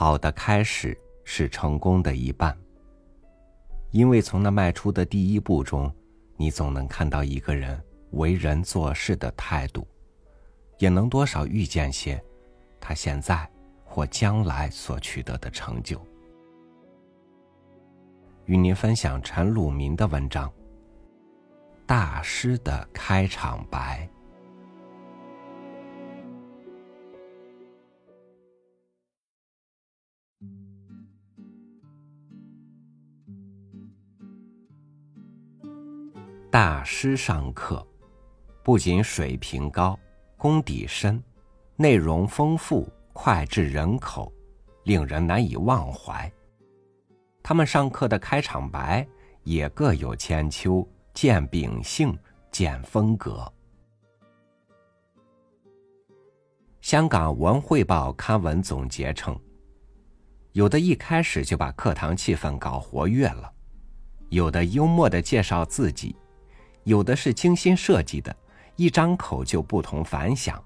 好的开始是成功的一半，因为从那迈出的第一步中，你总能看到一个人为人做事的态度，也能多少预见些他现在或将来所取得的成就。与您分享陈鲁民的文章《大师的开场白》。大师上课，不仅水平高、功底深，内容丰富、脍炙人口，令人难以忘怀。他们上课的开场白也各有千秋，见秉性，见风格。香港文汇报刊文总结称：有的一开始就把课堂气氛搞活跃了，有的幽默的介绍自己。有的是精心设计的，一张口就不同凡响；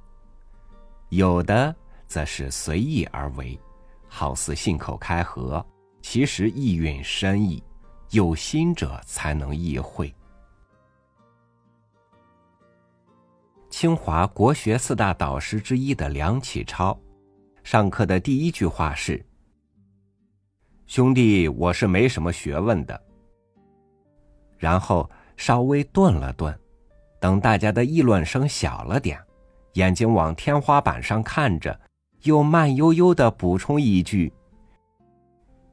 有的则是随意而为，好似信口开河，其实意蕴深意，有心者才能意会。清华国学四大导师之一的梁启超，上课的第一句话是：“兄弟，我是没什么学问的。”然后。稍微顿了顿，等大家的议论声小了点，眼睛往天花板上看着，又慢悠悠的补充一句：“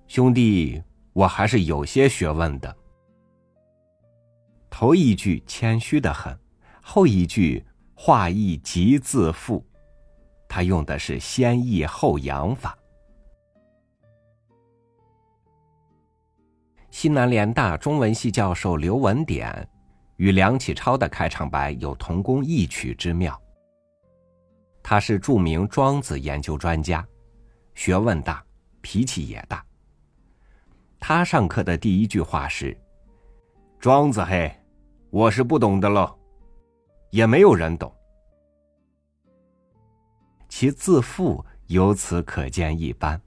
兄弟，我还是有些学问的。”头一句谦虚的很，后一句话意极自负，他用的是先抑后扬法。西南联大中文系教授刘文典，与梁启超的开场白有同工异曲之妙。他是著名庄子研究专家，学问大，脾气也大。他上课的第一句话是：“庄子嘿，我是不懂的喽，也没有人懂。”其自负由此可见一斑。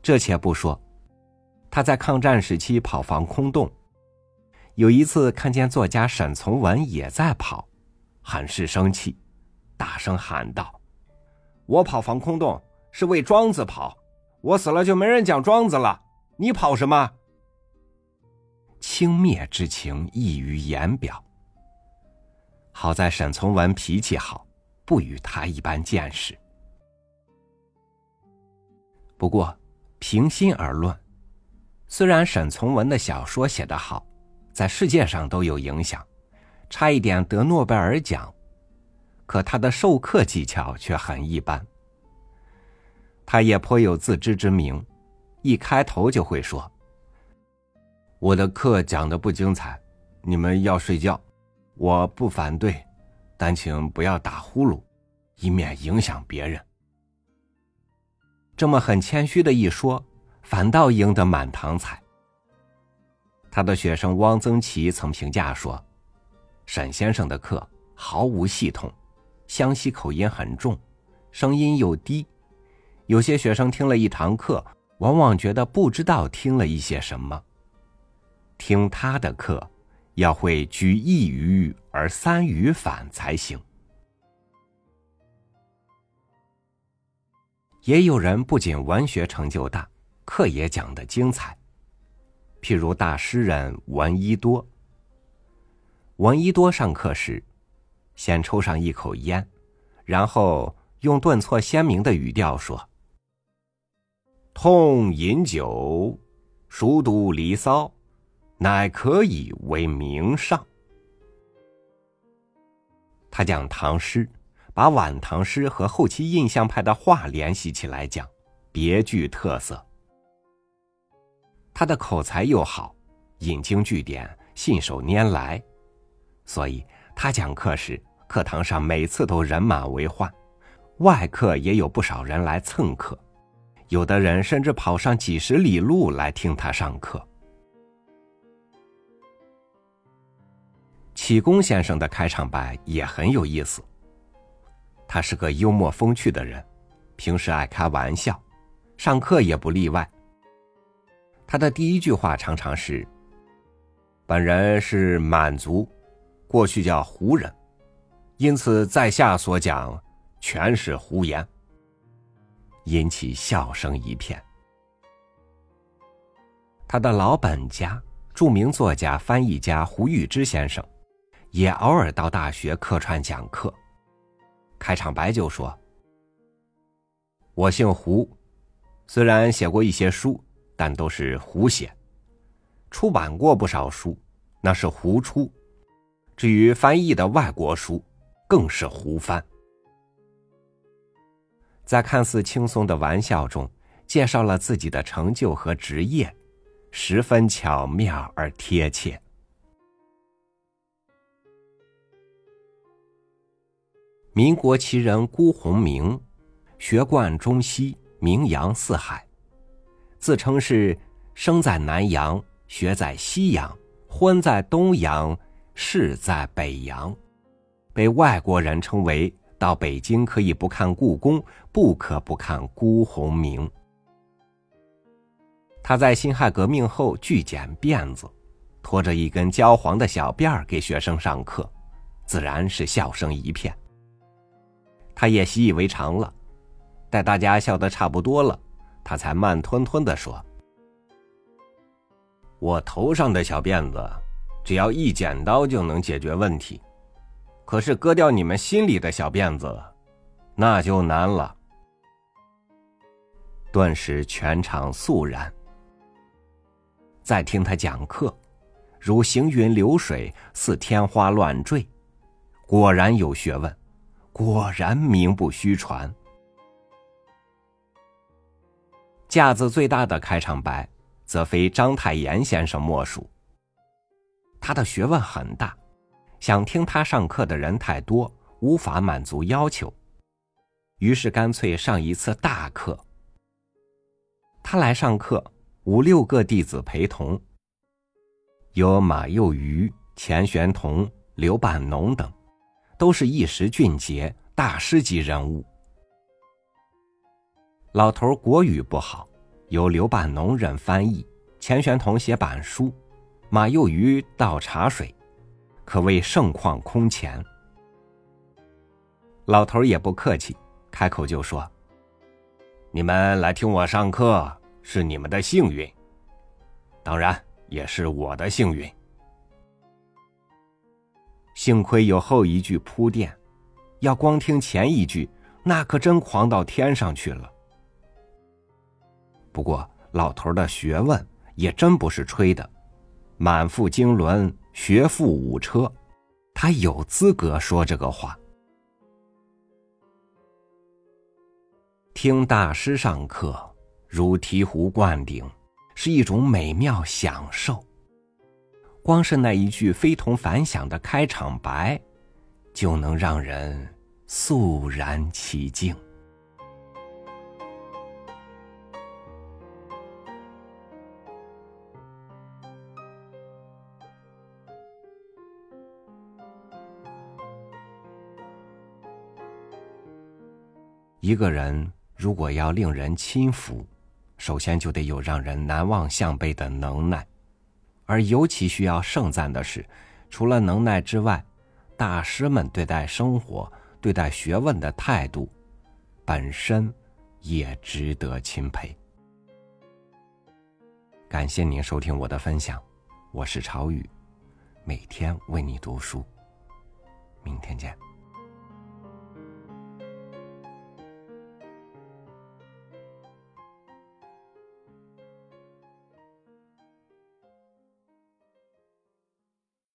这且不说。他在抗战时期跑防空洞，有一次看见作家沈从文也在跑，很是生气，大声喊道：“我跑防空洞是为庄子跑，我死了就没人讲庄子了，你跑什么？”轻蔑之情溢于言表。好在沈从文脾气好，不与他一般见识。不过，平心而论。虽然沈从文的小说写得好，在世界上都有影响，差一点得诺贝尔奖，可他的授课技巧却很一般。他也颇有自知之明，一开头就会说：“我的课讲的不精彩，你们要睡觉，我不反对，但请不要打呼噜，以免影响别人。”这么很谦虚的一说。反倒赢得满堂彩。他的学生汪曾祺曾评价说：“沈先生的课毫无系统，湘西口音很重，声音又低，有些学生听了一堂课，往往觉得不知道听了一些什么。听他的课，要会举一隅而三隅反才行。”也有人不仅文学成就大。课也讲得精彩，譬如大诗人闻一多。闻一多上课时，先抽上一口烟，然后用顿挫鲜明的语调说：“痛饮酒，熟读《离骚》，乃可以为名上。”他讲唐诗，把晚唐诗和后期印象派的画联系起来讲，别具特色。他的口才又好，引经据典，信手拈来，所以他讲课时，课堂上每次都人满为患，外课也有不少人来蹭课，有的人甚至跑上几十里路来听他上课。启功先生的开场白也很有意思，他是个幽默风趣的人，平时爱开玩笑，上课也不例外。他的第一句话常常是：“本人是满族，过去叫胡人，因此在下所讲全是胡言。”引起笑声一片。他的老本家，著名作家、翻译家胡玉芝先生，也偶尔到大学客串讲课。开场白就说：“我姓胡，虽然写过一些书，但都是胡写；出版过不少书，那是胡出；至于翻译的外国书，更是胡翻。”在看似轻松的玩笑中，介绍了自己的成就和职业，十分巧妙而贴切。民国奇人辜鸿铭，学贯中西，名扬四海，自称是生在南洋，学在西洋，婚在东洋，事在北洋，被外国人称为。到北京可以不看故宫，不可不看辜鸿铭。他在辛亥革命后拒剪辫子，拖着一根焦黄的小辫儿给学生上课，自然是笑声一片。他也习以为常了，待大家笑得差不多了，他才慢吞吞的说：“我头上的小辫子，只要一剪刀就能解决问题。”可是割掉你们心里的小辫子，那就难了。顿时全场肃然。再听他讲课，如行云流水，似天花乱坠，果然有学问，果然名不虚传。架子最大的开场白，则非章太炎先生莫属。他的学问很大。想听他上课的人太多，无法满足要求，于是干脆上一次大课。他来上课，五六个弟子陪同，有马幼瑜、钱玄同、刘半农等，都是一时俊杰、大师级人物。老头国语不好，由刘半农任翻译，钱玄同写板书，马幼瑜倒茶水。可谓盛况空前。老头也不客气，开口就说：“你们来听我上课是你们的幸运，当然也是我的幸运。幸亏有后一句铺垫，要光听前一句，那可真狂到天上去了。不过老头的学问也真不是吹的，满腹经纶。”学富五车，他有资格说这个话。听大师上课，如醍醐灌顶，是一种美妙享受。光是那一句非同凡响的开场白，就能让人肃然起敬。一个人如果要令人亲服，首先就得有让人难忘向背的能耐，而尤其需要盛赞的是，除了能耐之外，大师们对待生活、对待学问的态度，本身也值得钦佩。感谢您收听我的分享，我是朝雨，每天为你读书，明天见。